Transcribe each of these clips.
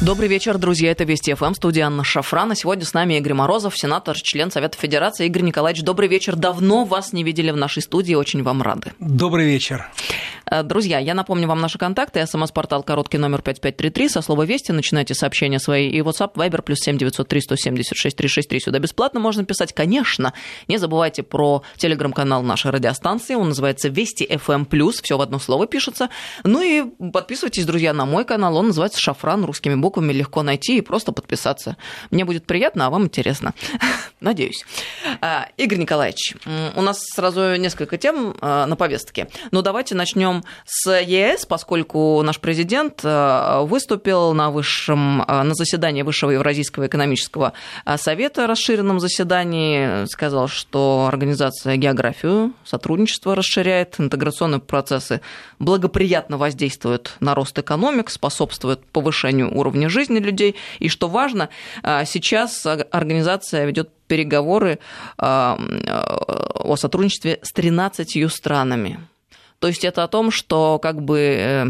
Добрый вечер, друзья. Это Вести ФМ, студия Анна Шафрана. Сегодня с нами Игорь Морозов, сенатор, член Совета Федерации. Игорь Николаевич, добрый вечер. Давно вас не видели в нашей студии, очень вам рады. Добрый вечер. Э, друзья, я напомню вам наши контакты. СМС-портал короткий номер 5533. Со слова «Вести» начинайте сообщения свои. И WhatsApp, Viber, плюс 7903 176 363. Сюда бесплатно можно писать, конечно. Не забывайте про телеграм-канал нашей радиостанции. Он называется «Вести FM+,» все в одно слово пишется. Ну и подписывайтесь, друзья, на мой канал. Он называется «Шафран» русскими буквами. Легко найти и просто подписаться. Мне будет приятно, а вам интересно. Надеюсь. Э, Игорь Николаевич, у нас сразу несколько тем э, на повестке. Но давайте начнем с ЕС, поскольку наш президент э, выступил на, высшем, на заседании Высшего Евразийского экономического совета, расширенном заседании, сказал, что организация географию, сотрудничество расширяет, интеграционные процессы благоприятно воздействуют на рост экономик, способствуют повышению уровня жизни людей, и что важно, сейчас организация ведет переговоры о сотрудничестве с 13 странами. То есть это о том, что как бы э,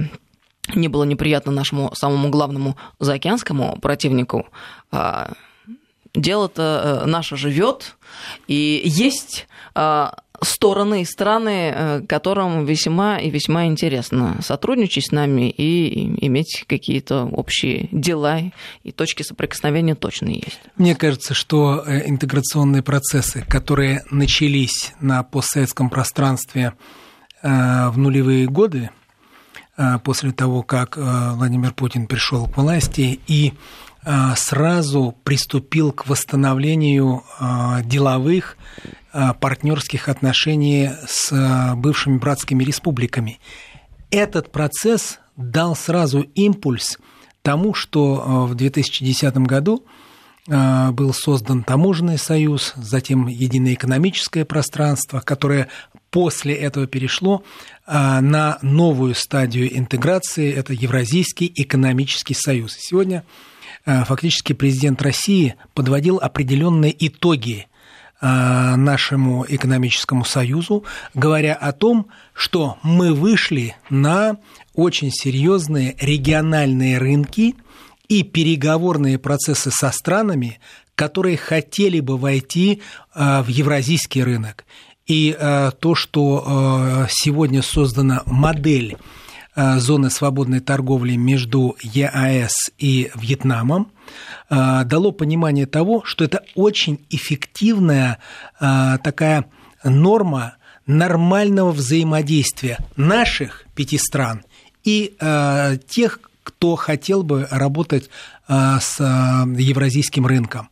не было неприятно нашему самому главному заокеанскому противнику, а дело-то э, наше живет, и есть а, стороны и страны, э, которым весьма и весьма интересно сотрудничать с нами и иметь какие-то общие дела и точки соприкосновения точно есть. Мне кажется, что интеграционные процессы, которые начались на постсоветском пространстве Э, в нулевые годы, э, после того, как э, Владимир Путин пришел к власти и сразу приступил к восстановлению деловых партнерских отношений с бывшими братскими республиками. Этот процесс дал сразу импульс тому, что в 2010 году был создан таможенный союз, затем единое экономическое пространство, которое после этого перешло на новую стадию интеграции, это Евразийский экономический союз. Сегодня фактически президент России подводил определенные итоги а, нашему экономическому союзу, говоря о том, что мы вышли на очень серьезные региональные рынки и переговорные процессы со странами, которые хотели бы войти в евразийский рынок. И э, то, что э, сегодня создана модель э, зоны свободной торговли между ЕАЭС и Вьетнамом, дало понимание того, что это очень эффективная такая норма нормального взаимодействия наших пяти стран и тех, кто хотел бы работать с евразийским рынком.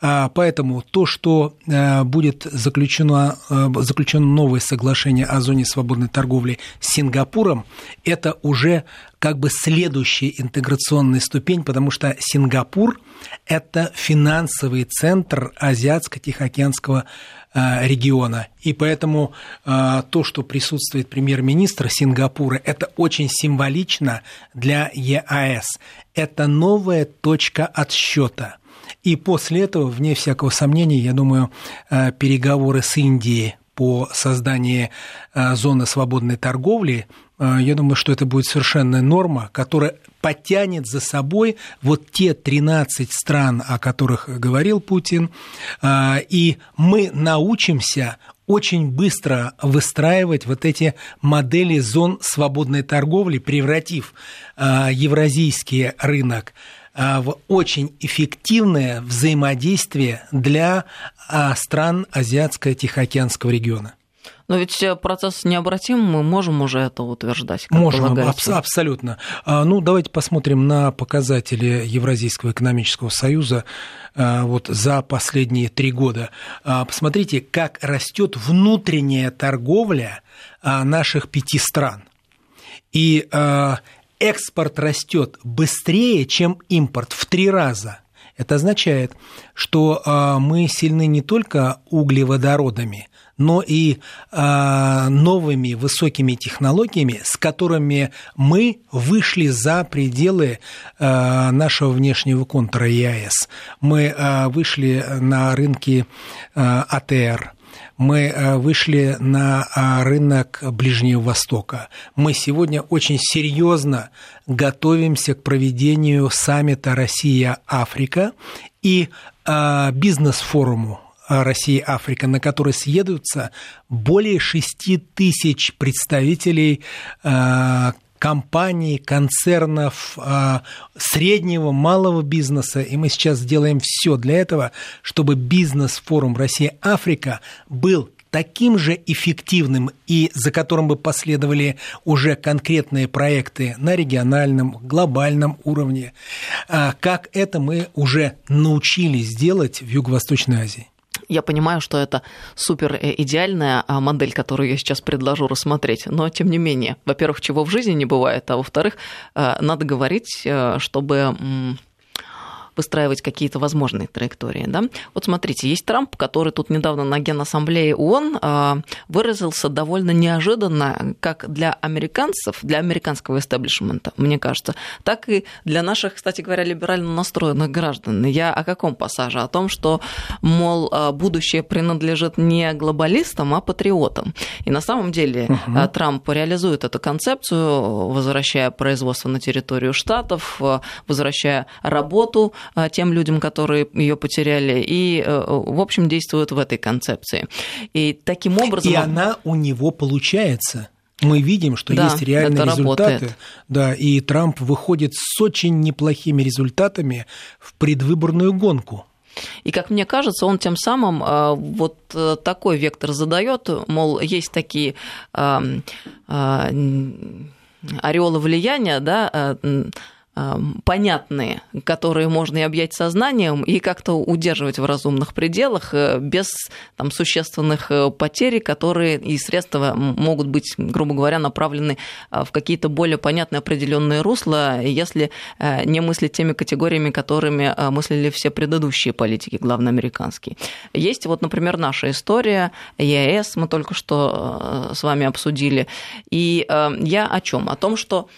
А, поэтому то, что э, будет заключено, э, заключено новое соглашение о зоне свободной торговли с Сингапуром, это уже как бы следующая интеграционная ступень, потому что Сингапур – это финансовый центр Азиатско-Тихоокеанского э, региона. И поэтому то, что присутствует премьер-министр Сингапура, это очень символично для ЕАЭС. Это новая точка отсчета – и после этого, вне всякого сомнения, я думаю, э, переговоры с Индией по созданию э, зоны свободной торговли, э, я думаю, что это будет совершенная норма, которая потянет за собой вот те 13 стран, о которых говорил Путин, и мы научимся очень быстро выстраивать вот эти модели зон свободной торговли, превратив евразийский рынок в очень эффективное взаимодействие для а, стран Азиатско-Тихоокеанского региона. Но ведь процесс необратим, мы можем уже это утверждать. можем, аб- абсолютно. А, ну, давайте посмотрим на показатели Евразийского экономического союза вот за последние три года. Посмотрите, как растет внутренняя торговля наших пяти стран. И экспорт растет быстрее, чем импорт в три раза. Это означает, что а, мы сильны не только углеводородами, но и а, новыми высокими технологиями, с которыми мы вышли за пределы а, нашего внешнего контура ЕАЭС. Мы вышли на рынки АТР, мы вышли на рынок Ближнего Востока. Мы сегодня очень серьезно готовимся к проведению саммита Россия-Африка и бизнес-форуму Россия-Африка, на который съедутся более 6 тысяч представителей компаний, концернов, а, среднего, малого бизнеса. И мы сейчас сделаем все для этого, чтобы бизнес-форум Россия-Африка был таким же эффективным и за которым бы последовали уже конкретные проекты на региональном, глобальном уровне, а, как это мы уже научились делать в Юго-Восточной Азии. Я понимаю, что это супер э, идеальная а, модель, которую я сейчас предложу рассмотреть, но тем не менее, во-первых, чего в жизни не бывает, а во-вторых, э, надо говорить, э, чтобы выстраивать какие-то возможные траектории. Да? Вот смотрите, есть Трамп, который тут недавно на Генассамблее ООН а, выразился довольно неожиданно как для американцев, для американского истеблишмента, мне кажется, так и для наших, кстати говоря, либерально настроенных граждан. Я о каком пассаже? О том, что, мол, а, будущее принадлежит не глобалистам, а патриотам. И на самом деле угу. Трамп реализует эту концепцию, возвращая производство на территорию штатов, возвращая работу тем людям, которые ее потеряли, и, э, в общем, действуют в этой концепции. И таким образом... И она у него получается. Мы видим, что да, есть реальные результаты. Работает. Да, и Трамп выходит с очень неплохими результатами в предвыборную гонку. И, как мне кажется, он тем самым а, вот э, такой вектор задает, мол, есть такие ореолы влияния, да, понятные, которые можно и объять сознанием, и как-то удерживать в разумных пределах э, без там, существенных э, потерь, которые и средства могут быть, грубо говоря, направлены а, в какие-то более понятные определенные русла, если э, не мыслить теми категориями, которыми мыслили все предыдущие политики, главное, американские. Есть вот, например, наша история, ЕАЭС мы только что с вами обсудили. И я о чем? О том, что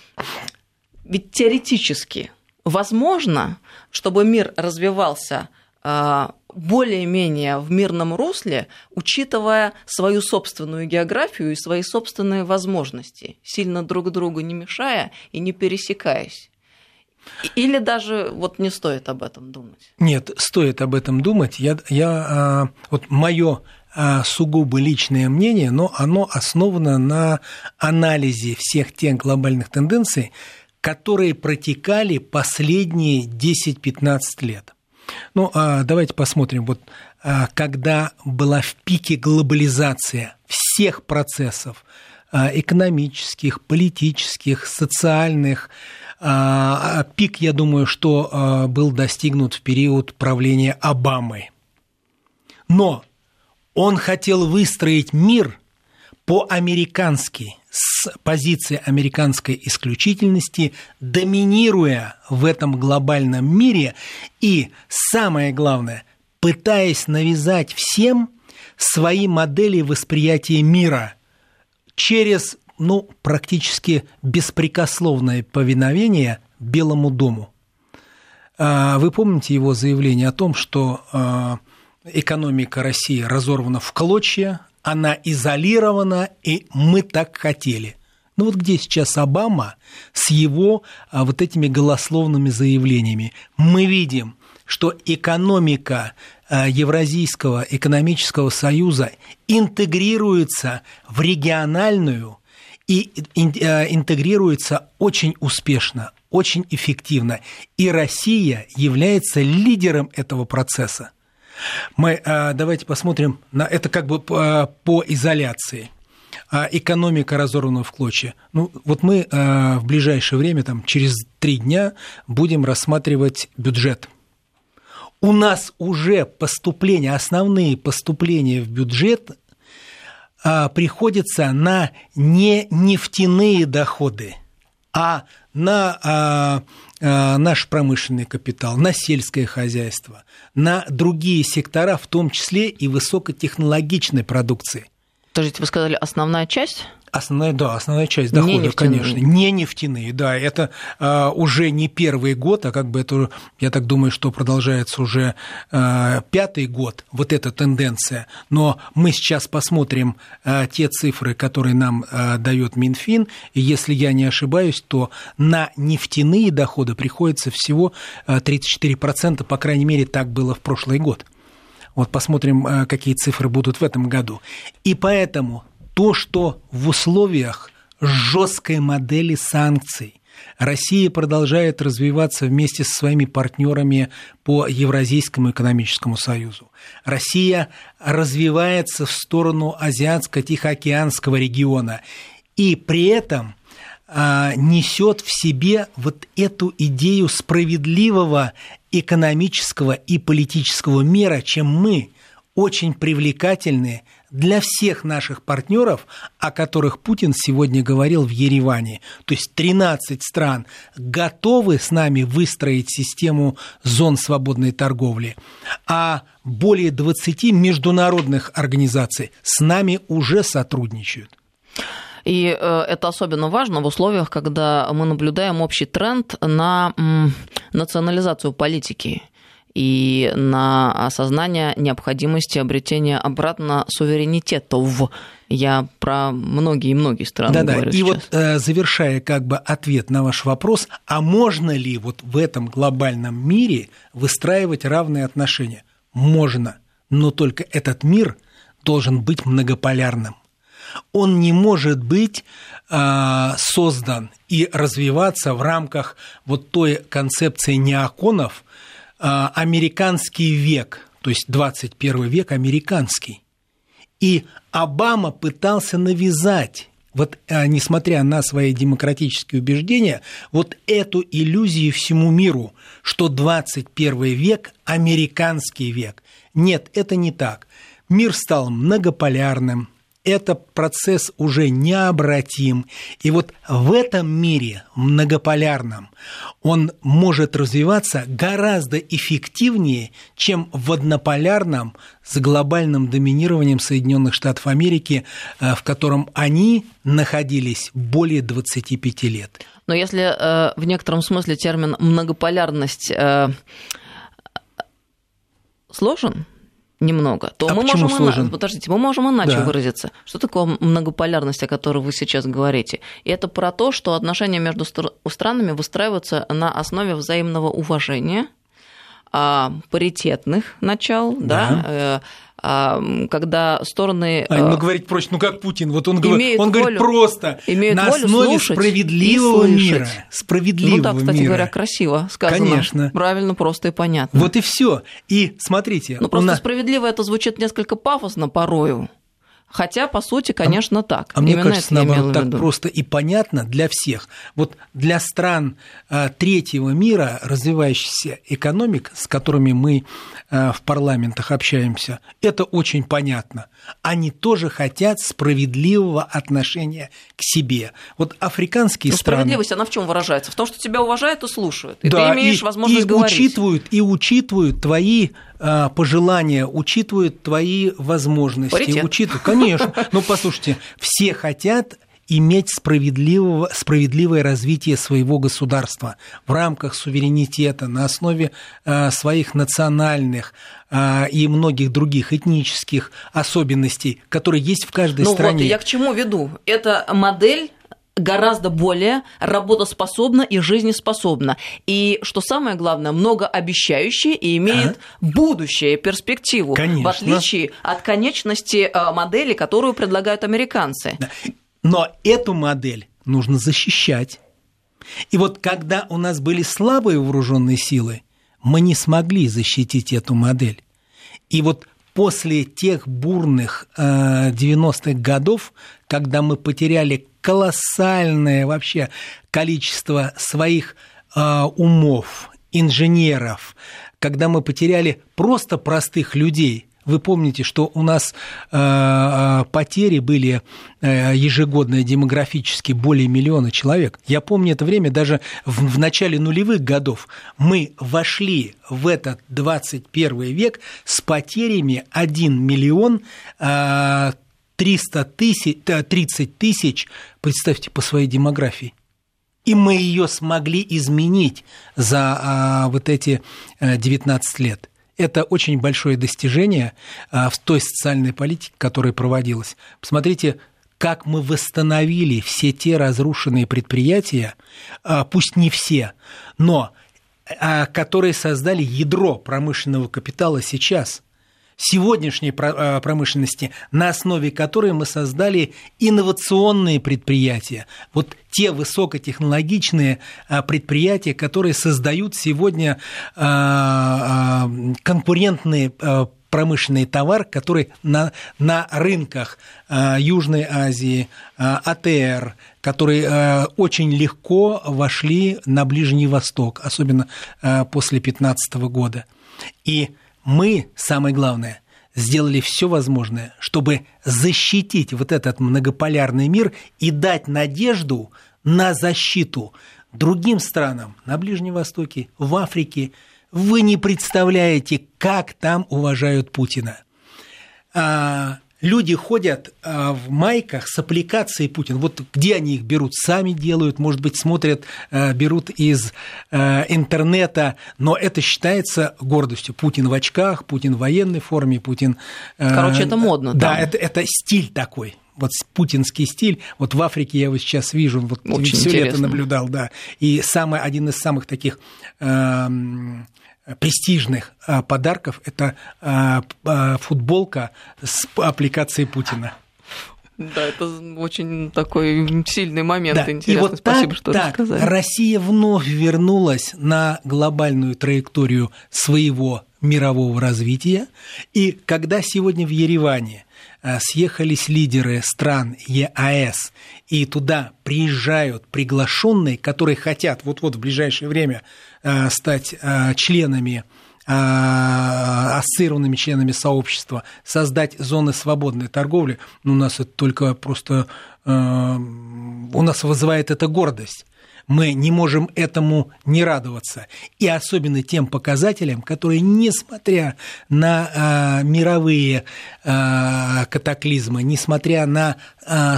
ведь теоретически возможно, чтобы мир развивался а, более-менее в мирном русле, учитывая свою собственную географию и свои собственные возможности, сильно друг другу не мешая и не пересекаясь. Или даже вот не стоит об этом думать? Нет, стоит об этом думать. Я, я, а, вот мое а, сугубо личное мнение, но оно основано на анализе всех тех глобальных тенденций, которые протекали последние 10-15 лет. Ну, а давайте посмотрим, вот а, когда была в пике глобализация всех процессов, а, экономических, политических, социальных, пик, я думаю, что был достигнут в период правления Обамы. Но он хотел выстроить мир по-американски, с позиции американской исключительности, доминируя в этом глобальном мире и, самое главное, пытаясь навязать всем свои модели восприятия мира через ну, практически беспрекословное повиновение Белому дому. А, вы помните его заявление о том, что а, экономика России разорвана в клочья, она изолирована, и мы так хотели. Ну вот где сейчас Обама с его а, вот этими голословными заявлениями? Мы видим, что экономика а, Евразийского экономического союза интегрируется в региональную и а, интегрируется очень успешно, очень эффективно. И Россия является лидером этого процесса. Мы а, давайте посмотрим на это как бы по, по изоляции. А экономика разорвана в клочья. Ну, вот мы а, в ближайшее время, там, через три дня, будем рассматривать бюджет. У нас уже поступления, основные поступления в бюджет приходятся на не нефтяные доходы, а на Э, наш промышленный капитал, на сельское хозяйство, на другие сектора, в том числе и высокотехнологичной продукции. Подождите, вы сказали основная часть? Основная, да, основная часть дохода, не конечно, не нефтяные, да, это а, уже не первый год, а как бы это, я так думаю, что продолжается уже а, пятый год, вот эта тенденция. Но мы сейчас посмотрим а, те цифры, которые нам а, дает Минфин, и если я не ошибаюсь, то на нефтяные доходы приходится всего 34%, по крайней мере, так было в прошлый год. Вот посмотрим, а, какие цифры будут в этом году. И поэтому то, что в условиях жесткой модели санкций Россия продолжает развиваться вместе со своими партнерами по Евразийскому экономическому союзу. Россия развивается в сторону Азиатско-Тихоокеанского региона. И при этом несет в себе вот эту идею справедливого экономического и политического мира, чем мы очень привлекательны для всех наших партнеров, о которых Путин сегодня говорил в Ереване. То есть 13 стран готовы с нами выстроить систему зон свободной торговли, а более 20 международных организаций с нами уже сотрудничают. И э, это особенно важно в условиях, когда мы наблюдаем общий тренд на национализацию политики и на осознание необходимости обретения обратно суверенитетов. Я про многие и многие страны да, говорю да. И вот э, завершая как бы ответ на ваш вопрос, а можно ли вот в этом глобальном мире выстраивать равные отношения? Можно, но только этот мир должен быть многополярным. Он не может быть э, создан и развиваться в рамках вот той концепции неоконов, а, американский век, то есть 21 век американский. И Обама пытался навязать вот а, несмотря на свои демократические убеждения, вот эту иллюзию всему миру, что 21 век – американский век. Нет, это не так. Мир стал многополярным, это процесс уже необратим. И вот в этом мире многополярном он может развиваться гораздо эффективнее, чем в однополярном с глобальным доминированием Соединенных Штатов Америки, э, в котором они находились более 25 лет. Но если э, в некотором смысле термин многополярность э, сложен, немного, то а мы можем сложен? Ина... подождите, мы можем иначе да. выразиться. Что такое многополярность, о которой вы сейчас говорите? И это про то, что отношения между странами выстраиваются на основе взаимного уважения, а, паритетных начал, да, да э, когда стороны... А, ну, говорить проще, ну как Путин, вот он, говорит, он волю, говорит просто на основе справедливого мира. Справедливого ну да, кстати мира. говоря, красиво сказано. Конечно. Правильно, просто и понятно. Вот и все. И смотрите... Ну просто нас... справедливо это звучит несколько пафосно порою. Хотя, по сути, конечно, так. А Именно мне кажется, наоборот, так просто и понятно для всех. Вот для стран а, третьего мира, развивающихся экономик, с которыми мы а, в парламентах общаемся, это очень понятно. Они тоже хотят справедливого отношения к себе. Вот африканские Но страны... Справедливость, она в чем выражается? В том, что тебя уважают и слушают. И да, ты имеешь и, возможность и говорить. Учитывают, и учитывают твои а, пожелания, учитывают твои возможности. Паритет. Учитывают, конечно. Ну, послушайте, все хотят иметь справедливого, справедливое развитие своего государства в рамках суверенитета, на основе э, своих национальных э, и многих других этнических особенностей, которые есть в каждой ну стране. Вот, я к чему веду? Это модель гораздо более работоспособна и жизнеспособна. И, что самое главное, многообещающая и имеет а? будущее, перспективу. Конечно. В отличие от конечности э, модели, которую предлагают американцы. Да. Но эту модель нужно защищать. И вот когда у нас были слабые вооруженные силы, мы не смогли защитить эту модель. И вот после тех бурных 90-х э, годов, когда мы потеряли колоссальное вообще количество своих э, умов, инженеров, когда мы потеряли просто простых людей, вы помните, что у нас э, э, потери были э, ежегодные демографически более миллиона человек. Я помню это время даже в, в начале нулевых годов. Мы вошли в этот 21 век с потерями 1 миллион 300 тысяч, 30 тысяч, представьте, по своей демографии. И мы ее смогли изменить за а, вот эти 19 лет. Это очень большое достижение а, в той социальной политике, которая проводилась. Посмотрите, как мы восстановили все те разрушенные предприятия, а, пусть не все, но а, которые создали ядро промышленного капитала сейчас – сегодняшней а, промышленности, на основе которой мы создали инновационные предприятия. Вот те высокотехнологичные а, предприятия, которые создают сегодня а, конкурентные промышленный товар, который на, на рынках э, Южной Азии, э, АТР, которые э, очень легко вошли на Ближний Восток, особенно э, после 2015 года. И мы, самое главное, сделали все возможное, чтобы защитить вот этот многополярный мир и дать надежду на защиту другим странам на Ближнем Востоке, в Африке. Вы не представляете, как там уважают Путина. А, люди ходят а, в майках с аппликацией Путин. Вот где они их берут? Сами делают, может быть, смотрят, а, берут из а, интернета, но это считается гордостью. Путин в очках, Путин в военной форме, Путин... Короче, это модно. Да, это, это стиль такой вот путинский стиль. Вот в Африке я его сейчас вижу, вот все лето наблюдал, да. И самый, один из самых таких престижных а, подарков – это а, а, футболка с аппликацией Путина. Да, это очень такой сильный момент, да. интересно. И вот Спасибо, так, что так, рассказали. Россия вновь вернулась на глобальную траекторию своего мирового развития. И когда сегодня в Ереване съехались лидеры стран ЕАЭС, и туда приезжают приглашенные, которые хотят вот-вот в ближайшее время Э, стать э, членами э, ассоциированными членами сообщества, создать зоны свободной торговли, ну, у нас это только просто, у нас вызывает это гордость. Мы не можем этому не радоваться. И особенно тем показателям, которые, несмотря на мировые катаклизмы, несмотря на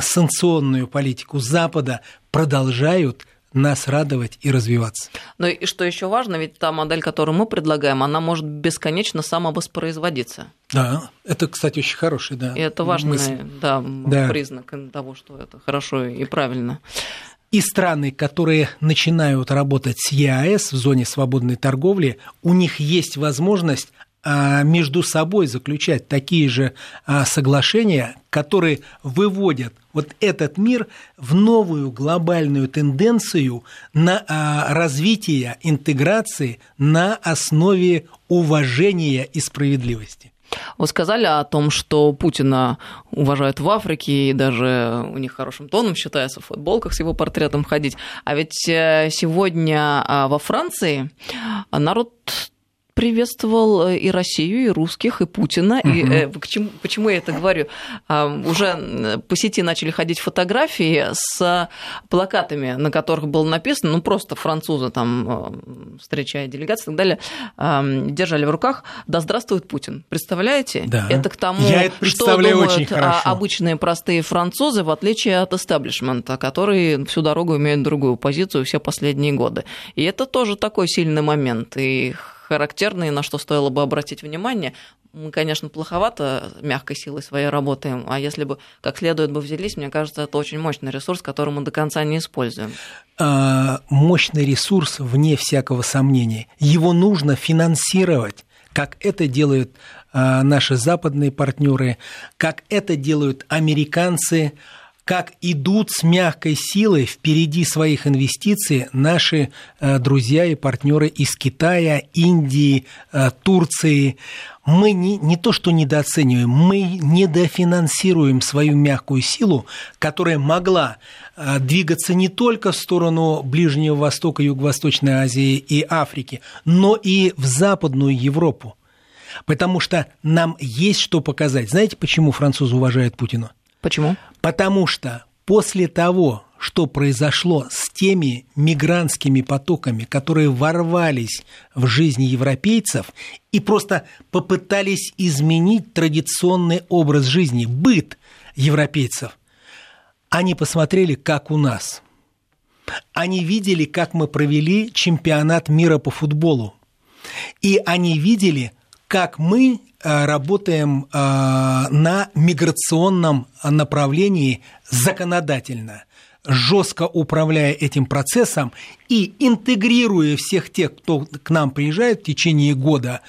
санкционную политику Запада, продолжают нас радовать и развиваться. Ну и что еще важно, ведь та модель, которую мы предлагаем, она может бесконечно самовоспроизводиться. Да, это, кстати, очень хороший, да. И это важный да, да. признак того, что это хорошо и правильно. И страны, которые начинают работать с ЕАЭС в зоне свободной торговли, у них есть возможность а, между собой заключать такие же а, соглашения, которые выводят вот этот мир в новую глобальную тенденцию на а, развитие интеграции на основе уважения и справедливости. Вы сказали о том, что Путина уважают в Африке, и даже у них хорошим тоном считается в футболках с его портретом ходить. А ведь э, сегодня во Франции народ приветствовал э, и Россию, и русских, и Путина. Угу. И, э, почему, почему я это говорю? А, уже по сети начали ходить фотографии с плакатами, на которых было написано, ну просто французы там, э, встречая делегации и так далее, держали в руках «Да здравствует Путин». Представляете? Да. Это к тому, я это что думают обычные простые французы, в отличие от эстаблишмента, которые всю дорогу имеют другую позицию все последние годы. И это тоже такой сильный момент. И характерные, на что стоило бы обратить внимание. Мы, конечно, плоховато мягкой силой своей работаем, а если бы как следует бы взялись, мне кажется, это очень мощный ресурс, который мы до конца не используем. А, мощный ресурс, вне всякого сомнения. Его нужно финансировать, как это делают а, наши западные партнеры, как это делают американцы, как идут с мягкой силой впереди своих инвестиций наши э, друзья и партнеры из Китая, Индии, э, Турции. Мы не, не то что недооцениваем, мы недофинансируем свою мягкую силу, которая могла э, двигаться не только в сторону Ближнего Востока, Юго-Восточной Азии и Африки, но и в Западную Европу. Потому что нам есть что показать. Знаете, почему французы уважают Путина? Почему? Потому что после того, что произошло с теми мигрантскими потоками, которые ворвались в жизнь европейцев и просто попытались изменить традиционный образ жизни, быт европейцев, они посмотрели, как у нас. Они видели, как мы провели чемпионат мира по футболу. И они видели, как мы работаем э, на миграционном направлении законодательно, жестко управляя этим процессом и интегрируя всех тех, кто к нам приезжает в течение года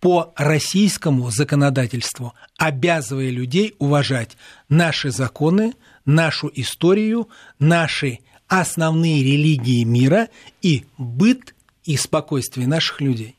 по российскому законодательству, обязывая людей уважать наши законы, нашу историю, наши основные религии мира и быт и спокойствие наших людей.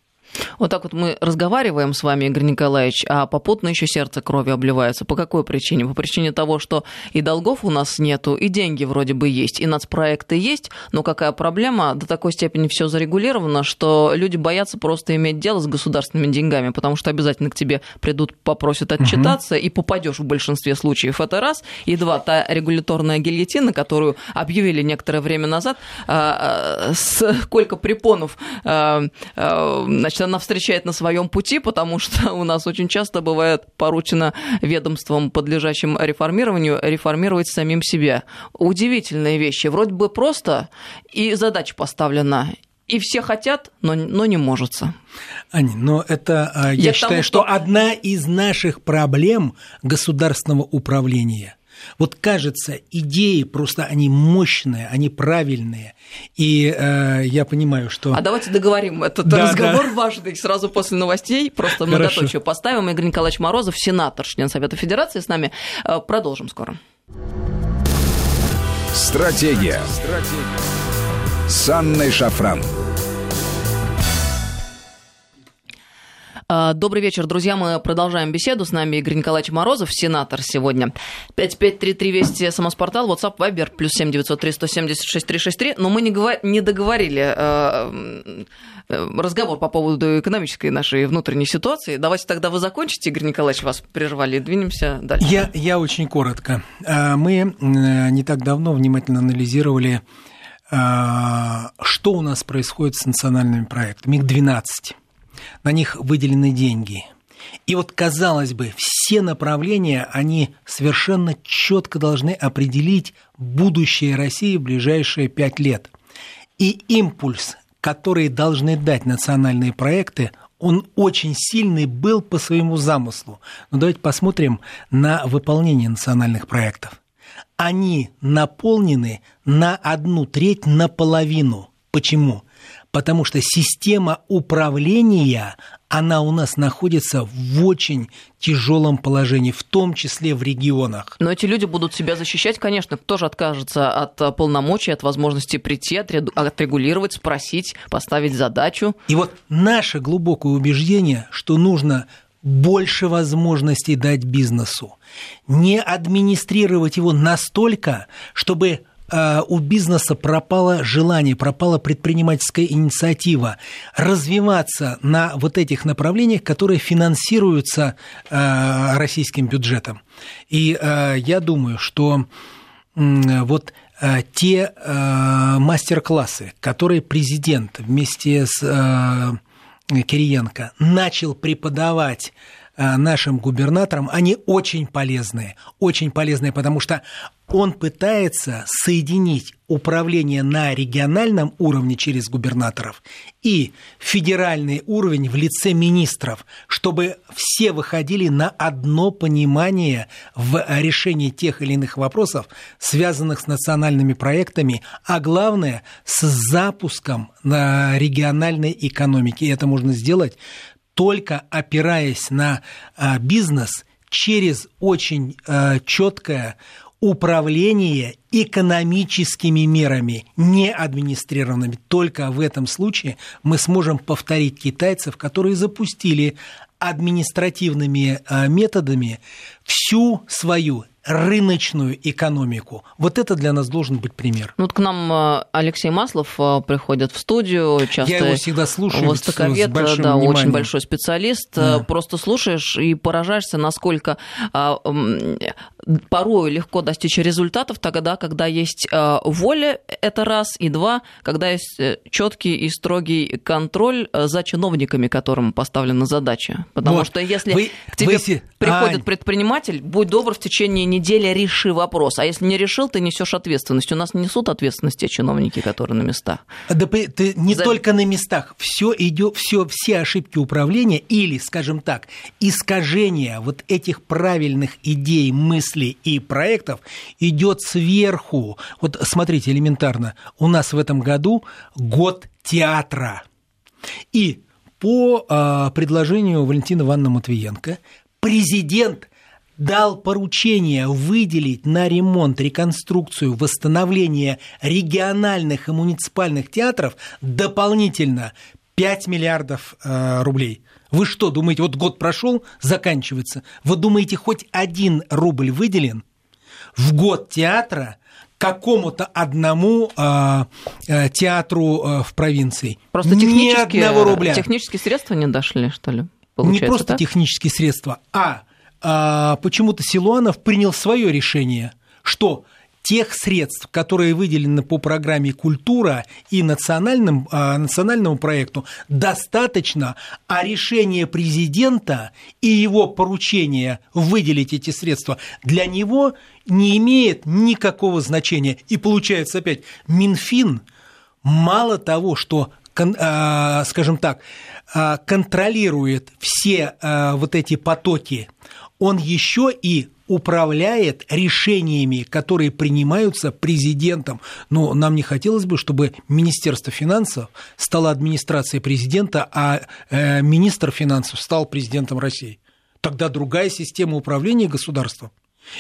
Вот так вот мы разговариваем с вами, Игорь Николаевич, а попутно еще сердце кровью обливается. По какой причине? По причине того, что и долгов у нас нету, и деньги вроде бы есть, и нацпроекты есть, но какая проблема? До такой степени все зарегулировано, что люди боятся просто иметь дело с государственными деньгами, потому что обязательно к тебе придут, попросят отчитаться, угу. и попадешь в большинстве случаев. Это раз. И два, та регуляторная гильотина, которую объявили некоторое время назад, а, а, сколько препонов а, значит, она встречает на своем пути, потому что у нас очень часто бывает поручено ведомствам, подлежащим реформированию, реформировать самим себя. Удивительные вещи. Вроде бы просто, и задача поставлена, и все хотят, но, но не может. Аня, но это, а, я, я считаю, тому, что... что одна из наших проблем государственного управления – вот кажется, идеи просто они мощные, они правильные. И э, я понимаю, что... А давайте договорим. Этот да, разговор да. важный. Сразу после новостей просто многоточие поставим. Игорь Николаевич Морозов, сенатор, член Совета Федерации с нами. Э, продолжим скоро. Стратегия. Стратегия. С Анной Шафран. Добрый вечер, друзья. Мы продолжаем беседу. С нами Игорь Николаевич Морозов, сенатор сегодня. 5533 Вести, СМС-портал, WhatsApp, Viber, плюс 7903 176 363. Но мы не, говор... не договорили э, разговор по поводу экономической нашей внутренней ситуации. Давайте тогда вы закончите, Игорь Николаевич, вас прервали, двинемся дальше. Я, я очень коротко. А, мы не так давно внимательно анализировали, а, что у нас происходит с национальными проектами. Их 12 на них выделены деньги. И вот, казалось бы, все направления, они совершенно четко должны определить будущее России в ближайшие пять лет. И импульс, который должны дать национальные проекты, он очень сильный был по своему замыслу. Но давайте посмотрим на выполнение национальных проектов. Они наполнены на одну треть наполовину. Почему? Потому что система управления, она у нас находится в очень тяжелом положении, в том числе в регионах. Но эти люди будут себя защищать, конечно, кто же откажется от э, полномочий, от возможности прийти, отрегулировать, спросить, поставить задачу. И вот наше глубокое убеждение, что нужно больше возможностей дать бизнесу, не администрировать его настолько, чтобы у бизнеса пропало желание, пропала предпринимательская инициатива развиваться на вот этих направлениях, которые финансируются э, российским бюджетом. И э, я думаю, что вот те мастер-классы, которые президент вместе с Кириенко начал преподавать нашим губернаторам, они очень полезные, очень полезные, потому что он пытается соединить управление на региональном уровне через губернаторов и федеральный уровень в лице министров, чтобы все выходили на одно понимание в решении тех или иных вопросов, связанных с национальными проектами, а главное с запуском на региональной экономики. И это можно сделать только опираясь на а, бизнес через очень а, четкое управление экономическими мерами, не администрированными. Только в этом случае мы сможем повторить китайцев, которые запустили административными а, методами всю свою рыночную экономику. Вот это для нас должен быть пример. Ну, вот к нам э, Алексей Маслов э, приходит в студию, часто Я его всегда слушаю. Востоковед, да, вниманием. очень большой специалист. Да. Просто слушаешь и поражаешься, насколько порою легко достичь результатов тогда, когда есть воля, это раз, и два, когда есть э, четкий и строгий контроль за чиновниками, которым поставлена задача. Потому вот. что если вы, к тебе вы... приходит а... предприниматель, будь добр в течение неделе реши вопрос. А если не решил, ты несешь ответственность. У нас не несут ответственность те чиновники, которые на местах. Да ты не За... только на местах. Все идет, все, все ошибки управления или, скажем так, искажение вот этих правильных идей, мыслей и проектов идет сверху. Вот смотрите, элементарно. У нас в этом году год театра. И по э, предложению Валентина Ивановны Матвиенко президент дал поручение выделить на ремонт, реконструкцию, восстановление региональных и муниципальных театров дополнительно 5 миллиардов э, рублей. Вы что, думаете, вот год прошел, заканчивается, вы думаете, хоть один рубль выделен? В год театра какому-то одному э, э, театру э, в провинции. Просто Ни одного рубля. Технические средства не дошли, что ли? Не просто так? технические средства, а почему-то Силуанов принял свое решение, что тех средств, которые выделены по программе «Культура» и национальным, э, национальному проекту, достаточно, а решение президента и его поручение выделить эти средства для него не имеет никакого значения. И получается опять, Минфин мало того, что э, скажем так, контролирует все вот эти потоки, он еще и управляет решениями, которые принимаются президентом. Но нам не хотелось бы, чтобы Министерство финансов стало администрацией президента, а э, министр финансов стал президентом России. Тогда другая система управления государством.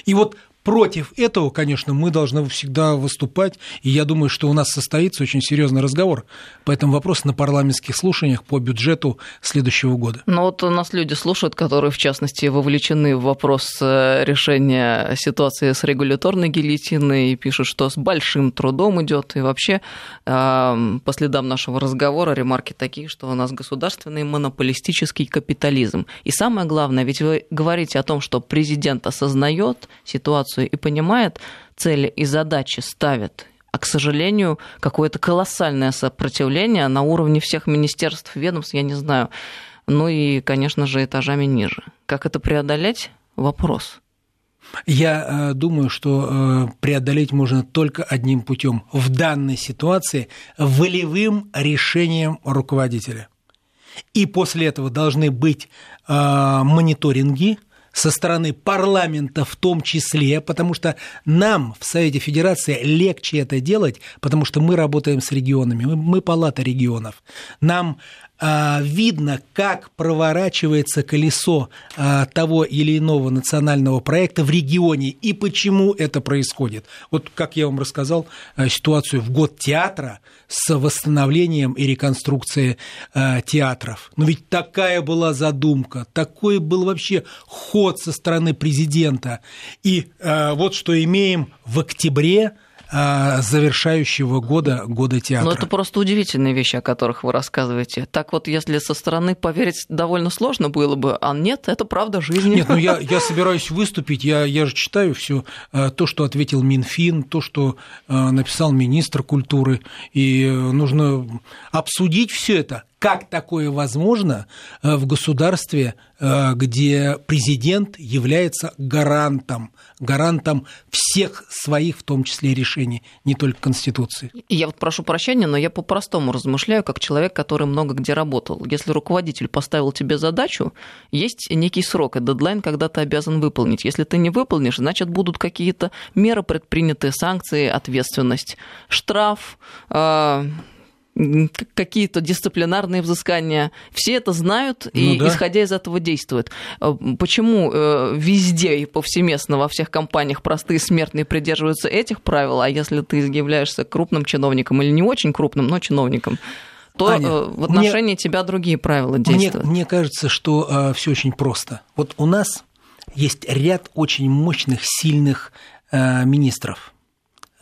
И вот Против этого, конечно, мы должны всегда выступать, и я думаю, что у нас состоится очень серьезный разговор по этому вопросу на парламентских слушаниях по бюджету следующего года. Ну вот у нас люди слушают, которые, в частности, вовлечены в вопрос э, решения ситуации с регуляторной гильотиной и пишут, что с большим трудом идет, и вообще по следам нашего разговора ремарки такие, что у нас государственный монополистический капитализм. И самое главное, ведь вы говорите о том, что президент осознает ситуацию ситуацию и понимает цели и задачи, ставит. А, к сожалению, какое-то колоссальное сопротивление на уровне всех министерств, ведомств, я не знаю. Ну и, конечно же, этажами ниже. Как это преодолеть? Вопрос. Я э, думаю, что э, преодолеть можно только одним путем в данной ситуации волевым решением руководителя. И после этого должны быть э, мониторинги, со стороны парламента в том числе, потому что нам в Совете Федерации легче это делать, потому что мы работаем с регионами, мы, мы палата регионов. Нам видно, как проворачивается колесо а, того или иного национального проекта в регионе и почему это происходит. Вот как я вам рассказал а, ситуацию в год театра с восстановлением и реконструкцией театров. Но ведь такая была задумка, такой был вообще ход со стороны президента. И вот что имеем в октябре а, завершающего года, года театра. Но это просто удивительные вещи, о которых вы рассказываете. Так вот, если со стороны поверить довольно сложно было бы, а нет, это правда жизни. Нет, ну я, я собираюсь выступить, я, я же читаю все а, то, что ответил Минфин, то, что а, написал министр культуры, и нужно обсудить все это как такое возможно э, в государстве, э, где президент является гарантом, гарантом всех своих, в том числе, решений, не только Конституции. Я вот прошу прощения, но я по-простому размышляю, как человек, который много где работал. Если руководитель поставил тебе задачу, есть некий срок и дедлайн, когда ты обязан выполнить. Если ты не выполнишь, значит, будут какие-то меры предпринятые, санкции, ответственность, штраф, э, какие-то дисциплинарные взыскания. Все это знают и, ну, да. исходя из этого, действуют. Э, почему э, везде и повсеместно во всех компаниях простые смертные придерживаются этих правил, а если ты являешься крупным чиновником или не очень крупным, но чиновником, то Аня, э, в отношении мне, тебя другие правила действуют. Мне, мне кажется, что э, все очень просто. Вот у нас есть ряд очень мощных, сильных э, министров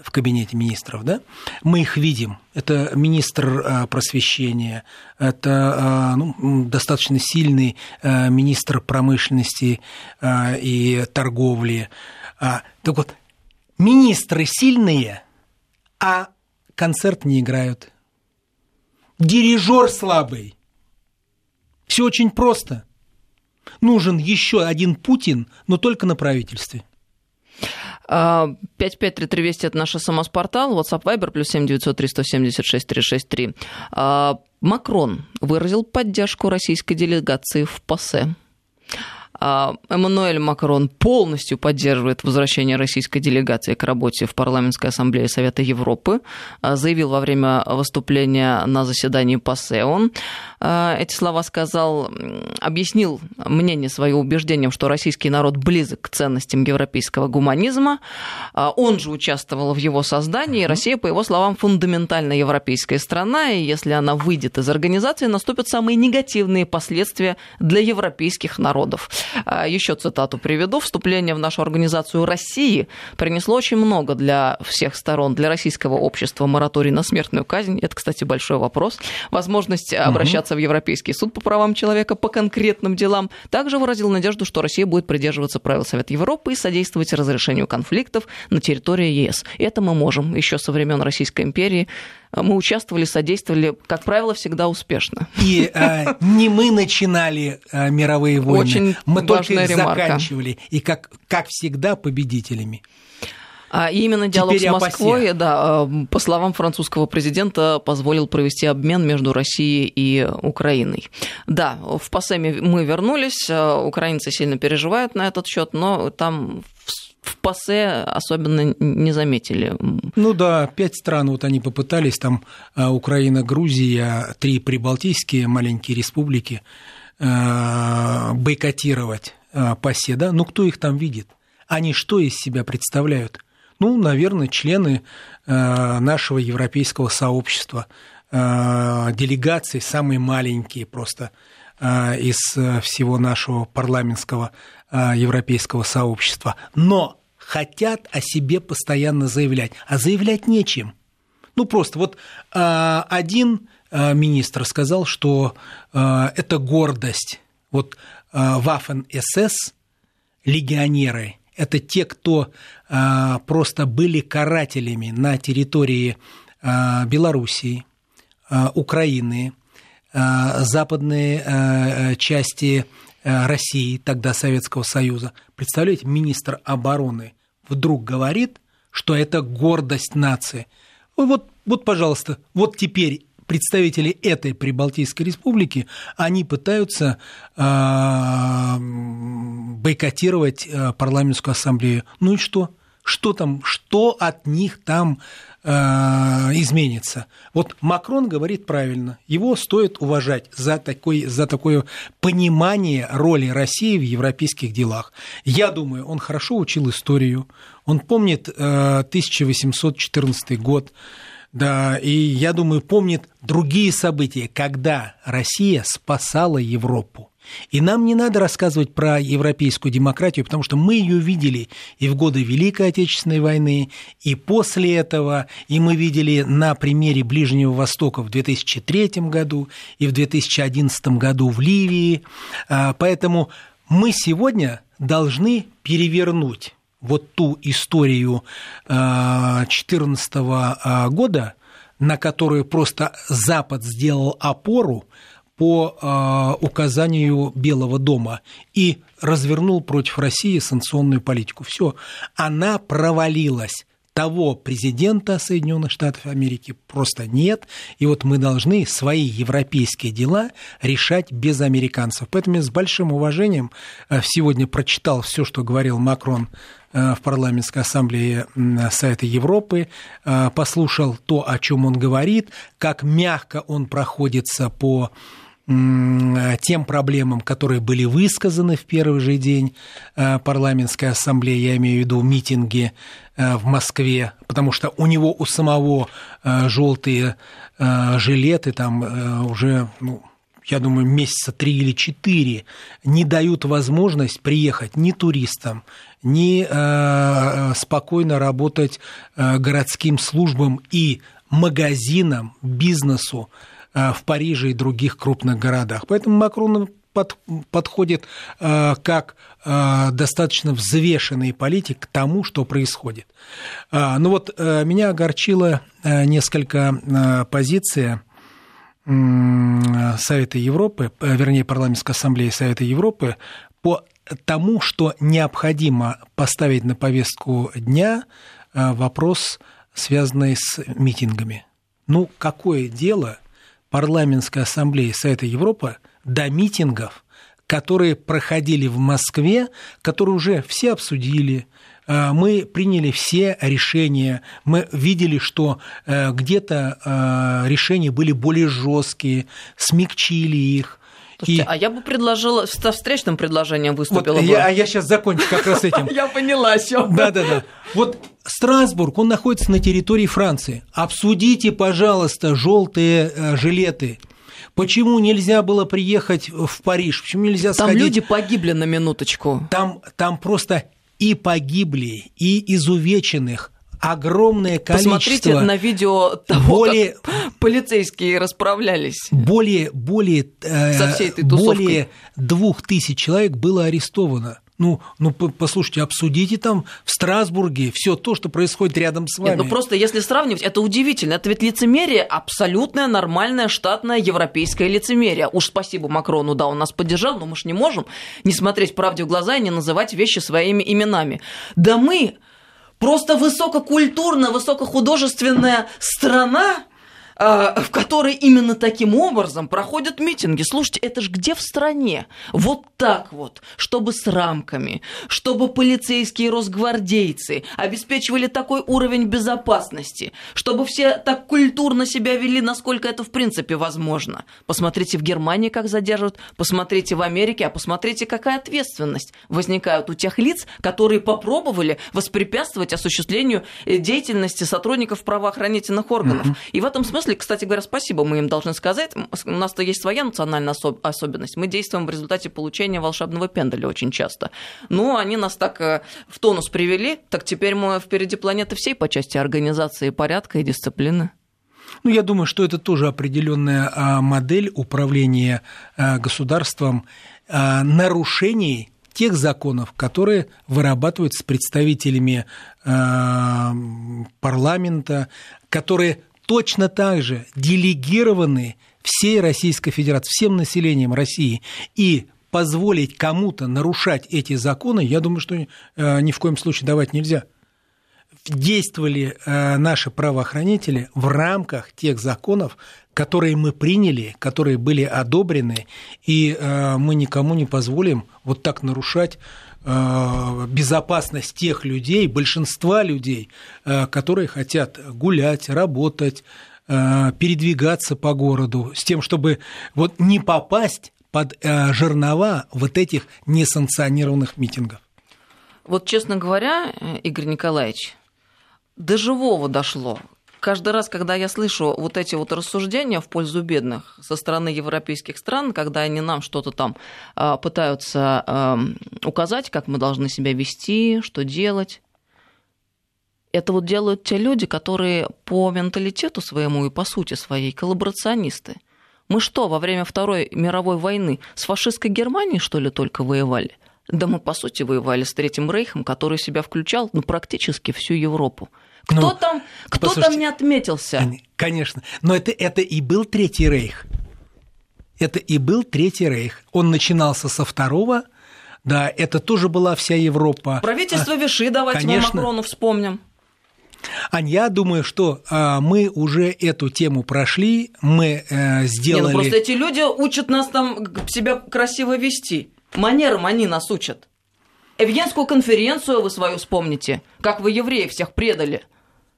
в кабинете министров, да, мы их видим. Это министр а, просвещения, это а, ну, достаточно сильный а, министр промышленности и торговли. Так вот, министры сильные, а концерт не играют. Дирижер слабый. Все очень просто. Нужен еще один Путин, но только на правительстве. 5533 Вести – это наш СМС-портал, WhatsApp Viber, плюс 7903 176 363. Макрон выразил поддержку российской делегации в ПАСЕ. А, Эммануэль Макрон полностью поддерживает возвращение российской делегации к работе в Парламентской ассамблее Совета Европы, а, заявил во время выступления на заседании ПАСЕ. Он а, эти слова сказал, объяснил мнение свое убеждением, что российский народ близок к ценностям европейского гуманизма. Он же участвовал в его создании. Россия, по его словам, фундаментально европейская страна, и если она выйдет из организации, наступят самые негативные последствия для европейских народов. А, Еще цитату приведу. Вступление в нашу организацию России принесло очень много для всех сторон, для российского общества мораторий на смертную казнь. Это, кстати, большой вопрос. Возможность обращаться в Европейский суд по правам человека по конкретным делам. Также выразил надежду, что Россия будет придерживаться правил Совета Европы и содействовать разрешению конфликтов на территории ЕС. Это мы можем еще со времен Российской империи мы участвовали, содействовали, как правило, всегда успешно. И э, не мы начинали э, мировые войны, Очень мы только их ремарка. заканчивали, и как, как всегда победителями. А именно диалог Теперь с Москвой, да, по словам французского президента, позволил провести обмен между Россией и Украиной. Да, в ПАСЕМе мы вернулись, украинцы сильно переживают на этот счет, но там в ПАСЕ особенно не заметили. Ну да, пять стран вот они попытались, там а, Украина, Грузия, три прибалтийские маленькие республики а, бойкотировать а, ПАСЕ, да, ну кто их там видит? Они что из себя представляют? Ну, наверное, члены нашего европейского сообщества, делегации самые маленькие просто из всего нашего парламентского европейского сообщества. Но хотят о себе постоянно заявлять, а заявлять нечем. Ну просто вот а, один а, министр сказал, что а, это гордость. Вот Вафен СС, легионеры, это те, кто просто были карателями на территории Белоруссии, Украины, западные части России, тогда Советского Союза. Представляете, министр обороны вдруг говорит, что это гордость нации. Вот, вот, пожалуйста, вот теперь представители этой Прибалтийской республики, они пытаются э, бойкотировать э, парламентскую ассамблею. Ну и что? Что там, что от них там изменится? Вот Макрон говорит правильно, его стоит уважать за, такой, за такое понимание роли России в европейских делах. Я думаю, он хорошо учил историю, он помнит э, 1814 год, да, и я думаю, помнит другие события, когда Россия спасала Европу. И нам не надо рассказывать про европейскую демократию, потому что мы ее видели и в годы Великой Отечественной войны, и после этого, и мы видели на примере Ближнего Востока в 2003 году и в 2011 году в Ливии. А, поэтому мы сегодня должны перевернуть вот ту историю 2014 а, года, на которую просто Запад сделал опору по э, указанию Белого дома и развернул против России санкционную политику. Все, она провалилась того президента Соединенных Штатов Америки просто нет. И вот мы должны свои европейские дела решать без американцев. Поэтому я с большим уважением э, сегодня прочитал все, что говорил Макрон э, в парламентской ассамблее Совета Европы, э, послушал то, о чем он говорит, как мягко он проходится по тем проблемам, которые были высказаны в первый же день парламентской ассамблеи, я имею в виду митинги Э, в Москве, потому что у него у самого э, желтые э, жилеты там уже, ну, я думаю, месяца три или четыре не дают возможность приехать ни туристам, ни спокойно работать городским службам и магазинам, бизнесу в Париже и других крупных городах. Поэтому Макрон под, подходит э, как э, достаточно взвешенный политик к тому, что происходит. Э, ну вот э, меня огорчила э, несколько э, позиция Совета Европы, э, вернее, парламентской ассамблеи Совета Европы по тому, что необходимо поставить на повестку дня вопрос, связанный с митингами. Ну, какое дело парламентской ассамблеи Совета Европы до митингов, которые проходили в Москве, которые уже все обсудили, Э, мы приняли все решения, мы видели, что э, где-то э, решения были более жесткие, смягчили их. Слушайте, и... а я бы предложила, со встречным предложением выступила вот, бы. Я, а я сейчас закончу как раз этим. Я поняла, все. Да-да-да. Вот Страсбург, он находится на территории Франции. Обсудите, пожалуйста, желтые жилеты. Почему нельзя было приехать в Париж? Почему нельзя там сходить? Там люди погибли на минуточку. Там, там просто и погибли, и изувеченных огромное количество. Посмотрите на видео того, более, как полицейские расправлялись. Более, более, э, Со всей этой более двух тысяч человек было арестовано. Ну, ну, послушайте, обсудите там в Страсбурге все то, что происходит рядом с вами. Нет, ну просто если сравнивать, это удивительно. Это ведь лицемерие абсолютное, нормальное, штатное европейское лицемерие. Уж спасибо Макрону, да, он нас поддержал, но мы же не можем не смотреть правде в глаза и не называть вещи своими именами. Да мы просто высококультурная, высокохудожественная страна, в которой именно таким образом проходят митинги. Слушайте, это ж где в стране? Вот так вот, чтобы с рамками, чтобы полицейские росгвардейцы обеспечивали такой уровень безопасности, чтобы все так культурно себя вели, насколько это в принципе возможно. Посмотрите в Германии, как задерживают, посмотрите в Америке, а посмотрите, какая ответственность возникает у тех лиц, которые попробовали воспрепятствовать осуществлению э, деятельности сотрудников правоохранительных органов. Mm-hmm. И в этом смысле смысле, кстати говоря, спасибо мы им должны сказать. У нас-то есть своя национальная особ- особенность. Мы действуем в результате получения волшебного пендаля очень часто. Ну, они нас так э, в тонус привели, так теперь мы впереди планеты всей по части организации порядка и дисциплины. Ну, я думаю, что это тоже определенная а, модель управления а, государством а, нарушений тех законов, которые вырабатываются с представителями парламента, которые точно так же делегированы всей Российской Федерации, всем населением России. И позволить кому-то нарушать эти законы, я думаю, что э, ни в коем случае давать нельзя. Действовали э, наши правоохранители в рамках тех законов, которые мы приняли, которые были одобрены, и э, мы никому не позволим вот так нарушать безопасность тех людей, большинства людей, э, которые хотят гулять, работать, э, передвигаться по городу, с тем, чтобы вот не попасть под жернова вот этих несанкционированных митингов. Вот, честно говоря, Игорь Николаевич, до живого дошло, каждый раз, когда я слышу вот эти вот рассуждения в пользу бедных со стороны европейских стран, когда они нам что-то там а, пытаются указать, как мы должны себя вести, что делать, это вот делают те люди, которые по менталитету своему и по сути своей коллаборационисты. Мы что, во время Второй мировой войны с фашистской Германией, что ли, только воевали? Да мы, по сути, воевали с Третьим Рейхом, который себя включал ну, практически всю Европу. Кто ну, там, кто там не отметился? Конечно. Но это, это и был Третий Рейх. Это и был Третий Рейх. Он начинался со второго, да, это тоже была вся Европа. Правительство а, Виши, давайте конечно. мы Макрону вспомним. Ань, я думаю, что а, мы уже эту тему прошли, мы а, сделали... Не, ну просто эти люди учат нас там себя красиво вести. Манерам они нас учат. Эвгенскую конференцию вы свою вспомните, как вы евреев всех предали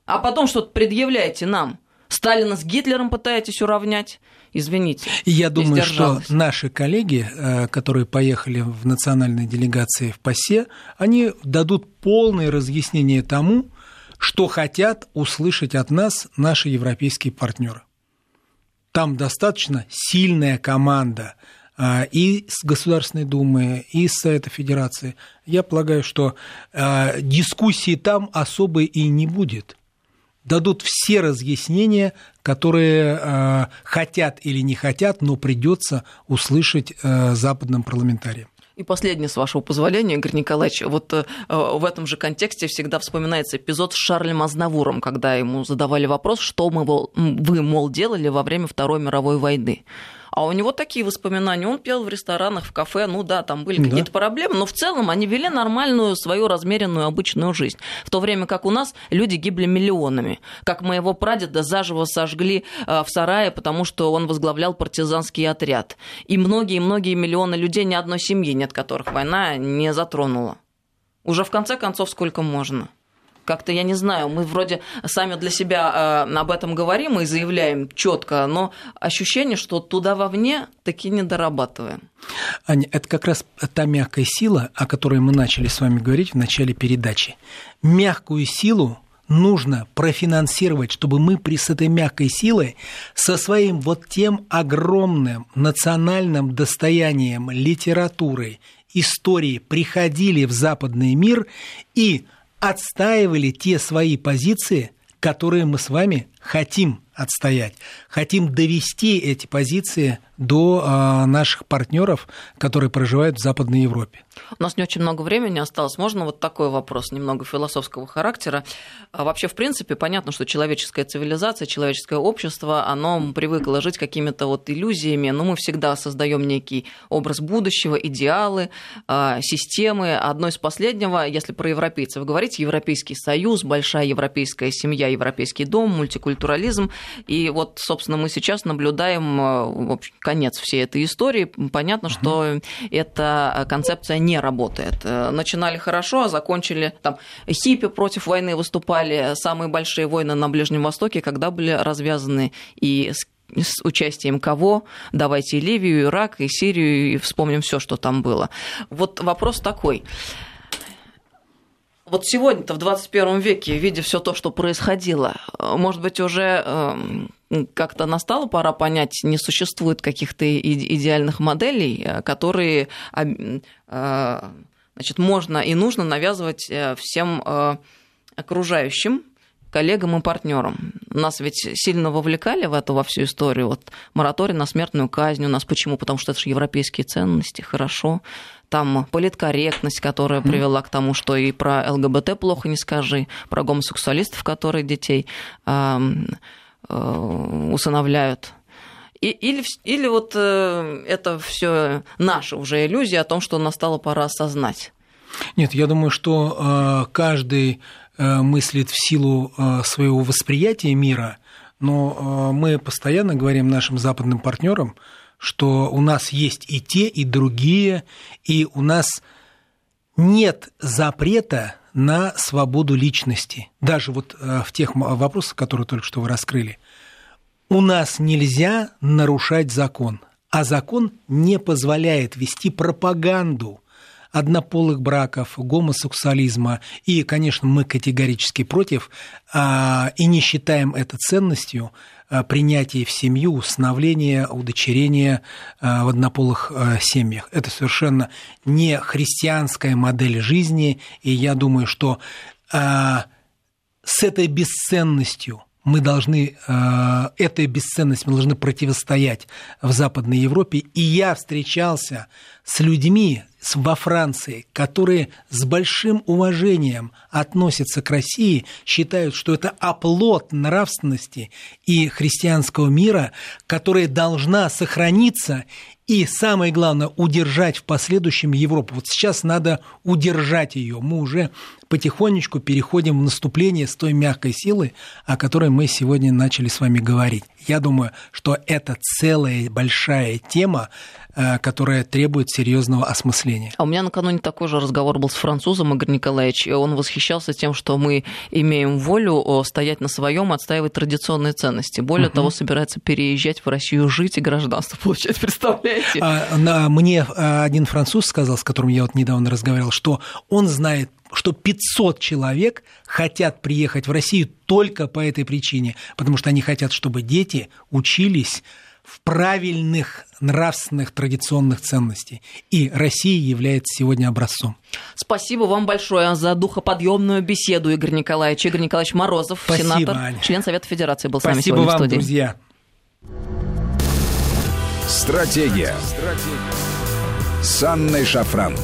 а потом что-то предъявляете нам. Сталина с Гитлером пытаетесь уравнять. Извините. Я думаю, что наши коллеги, э, которые поехали в национальной делегации в ПАСЕ, они дадут полное разъяснение тому, что хотят услышать от нас наши европейские партнеры. Там достаточно сильная команда э, и с Государственной Думы, и с Совета Федерации. Я полагаю, что э, дискуссии там особой и не будет дадут все разъяснения, которые э, хотят или не хотят, но придется услышать э, западным парламентариям. И последнее, с вашего позволения, Игорь Николаевич, вот э, в этом же контексте всегда вспоминается эпизод с Шарлем Азнавуром, когда ему задавали вопрос, что мы, вы, мол, делали во время Второй мировой войны. А у него такие воспоминания. Он пел в ресторанах, в кафе, ну да, там были какие-то проблемы, но в целом они вели нормальную свою размеренную обычную жизнь. В то время как у нас люди гибли миллионами. Как моего прадеда заживо сожгли э, в сарае, потому что он возглавлял партизанский отряд. И многие-многие миллионы людей, ни одной семьи нет, которых война не затронула. Уже в конце концов сколько можно? Как-то, я не знаю, мы вроде сами для себя э, об этом говорим и заявляем четко, но ощущение, что туда вовне таки не дорабатываем. Аня, это как раз та мягкая сила, о которой мы начали с вами говорить в начале передачи. Мягкую силу нужно профинансировать, чтобы мы при с этой мягкой силой со своим вот тем огромным национальным достоянием литературы, истории приходили в западный мир и отстаивали те свои позиции, которые мы с вами хотим отстоять. Хотим довести эти позиции до а, наших партнеров, которые проживают в Западной Европе. У нас не очень много времени осталось. Можно вот такой вопрос, немного философского характера. А вообще, в принципе, понятно, что человеческая цивилизация, человеческое общество, оно привыкло жить какими-то вот иллюзиями, но мы всегда создаем некий образ будущего, идеалы, а, системы. Одно из последнего, если про европейцев говорить, Европейский Союз, большая европейская семья, европейский дом, мультикультурализм. И вот, собственно, мы сейчас наблюдаем а, в общем, конец всей этой истории. Понятно, что эта концепция не работает. Э, начинали хорошо, а закончили там хиппи против войны выступали, самые большие войны на Ближнем Востоке, когда были развязаны и с с участием кого? Давайте и Ливию, Ирак, и Сирию, и вспомним все, что там было. Вот вопрос такой. Вот сегодня-то в 21 веке, видя все то, что происходило, может быть, уже эм, как-то настала пора понять, не существует каких-то идеальных моделей, э, которые э, значит, можно и нужно навязывать э, всем окружающим, коллегам и партнерам. Нас ведь сильно вовлекали в эту во всю историю. Вот мораторий на смертную казнь у нас почему? Потому что это же европейские ценности, хорошо. Там политкорректность, которая привела к тому, что и про ЛГБТ плохо не скажи, про гомосексуалистов, которые детей Э, усыновляют. И, или, или вот э, это все наша уже иллюзия о том, что настала пора осознать. Нет, я думаю, что э, каждый мыслит в силу своего восприятия мира, но мы постоянно говорим нашим западным партнерам, что у нас есть и те, и другие, и у нас нет запрета на свободу личности. Даже вот э, в тех вопросах, которые только что вы раскрыли. У нас нельзя нарушать закон, а закон не позволяет вести пропаганду однополых браков, гомосексуализма. И, конечно, мы категорически против а, и не считаем это ценностью а, принятия в семью, усыновления, удочерения а, в однополых семьях. Это совершенно не христианская модель жизни, и я думаю, что с этой бесценностью – мы должны, этой бесценности мы должны противостоять в Западной Европе. И я встречался с людьми, во Франции, которые с большим уважением относятся к России, считают, что это оплот нравственности и христианского мира, которая должна сохраниться и, самое главное, удержать в последующем Европу. Вот сейчас надо удержать ее. Мы уже потихонечку переходим в наступление с той мягкой силы, о которой мы сегодня начали с вами говорить. Я думаю, что это целая большая тема, которая требует серьезного осмысления. А у меня накануне такой же разговор был с французом Игорь Николаевич, и он восхищался тем, что мы имеем волю стоять на своем, отстаивать традиционные ценности. Более угу. того, собирается переезжать в Россию жить и гражданство получать, представляете? А, на, мне э, один француз сказал, с которым я вот недавно разговаривал, что он знает что 500 человек хотят приехать в Россию только по этой причине, потому что они хотят, чтобы дети учились в правильных нравственных традиционных ценностей. И Россия является сегодня образцом. Спасибо вам большое за духоподъемную беседу, Игорь Николаевич. Игорь Николаевич Морозов, Спасибо, сенатор, Аня. член Совета Федерации, был Спасибо с нами сегодня вам, в студии. друзья. Стратегия. Стратегия. С Анной Шафран.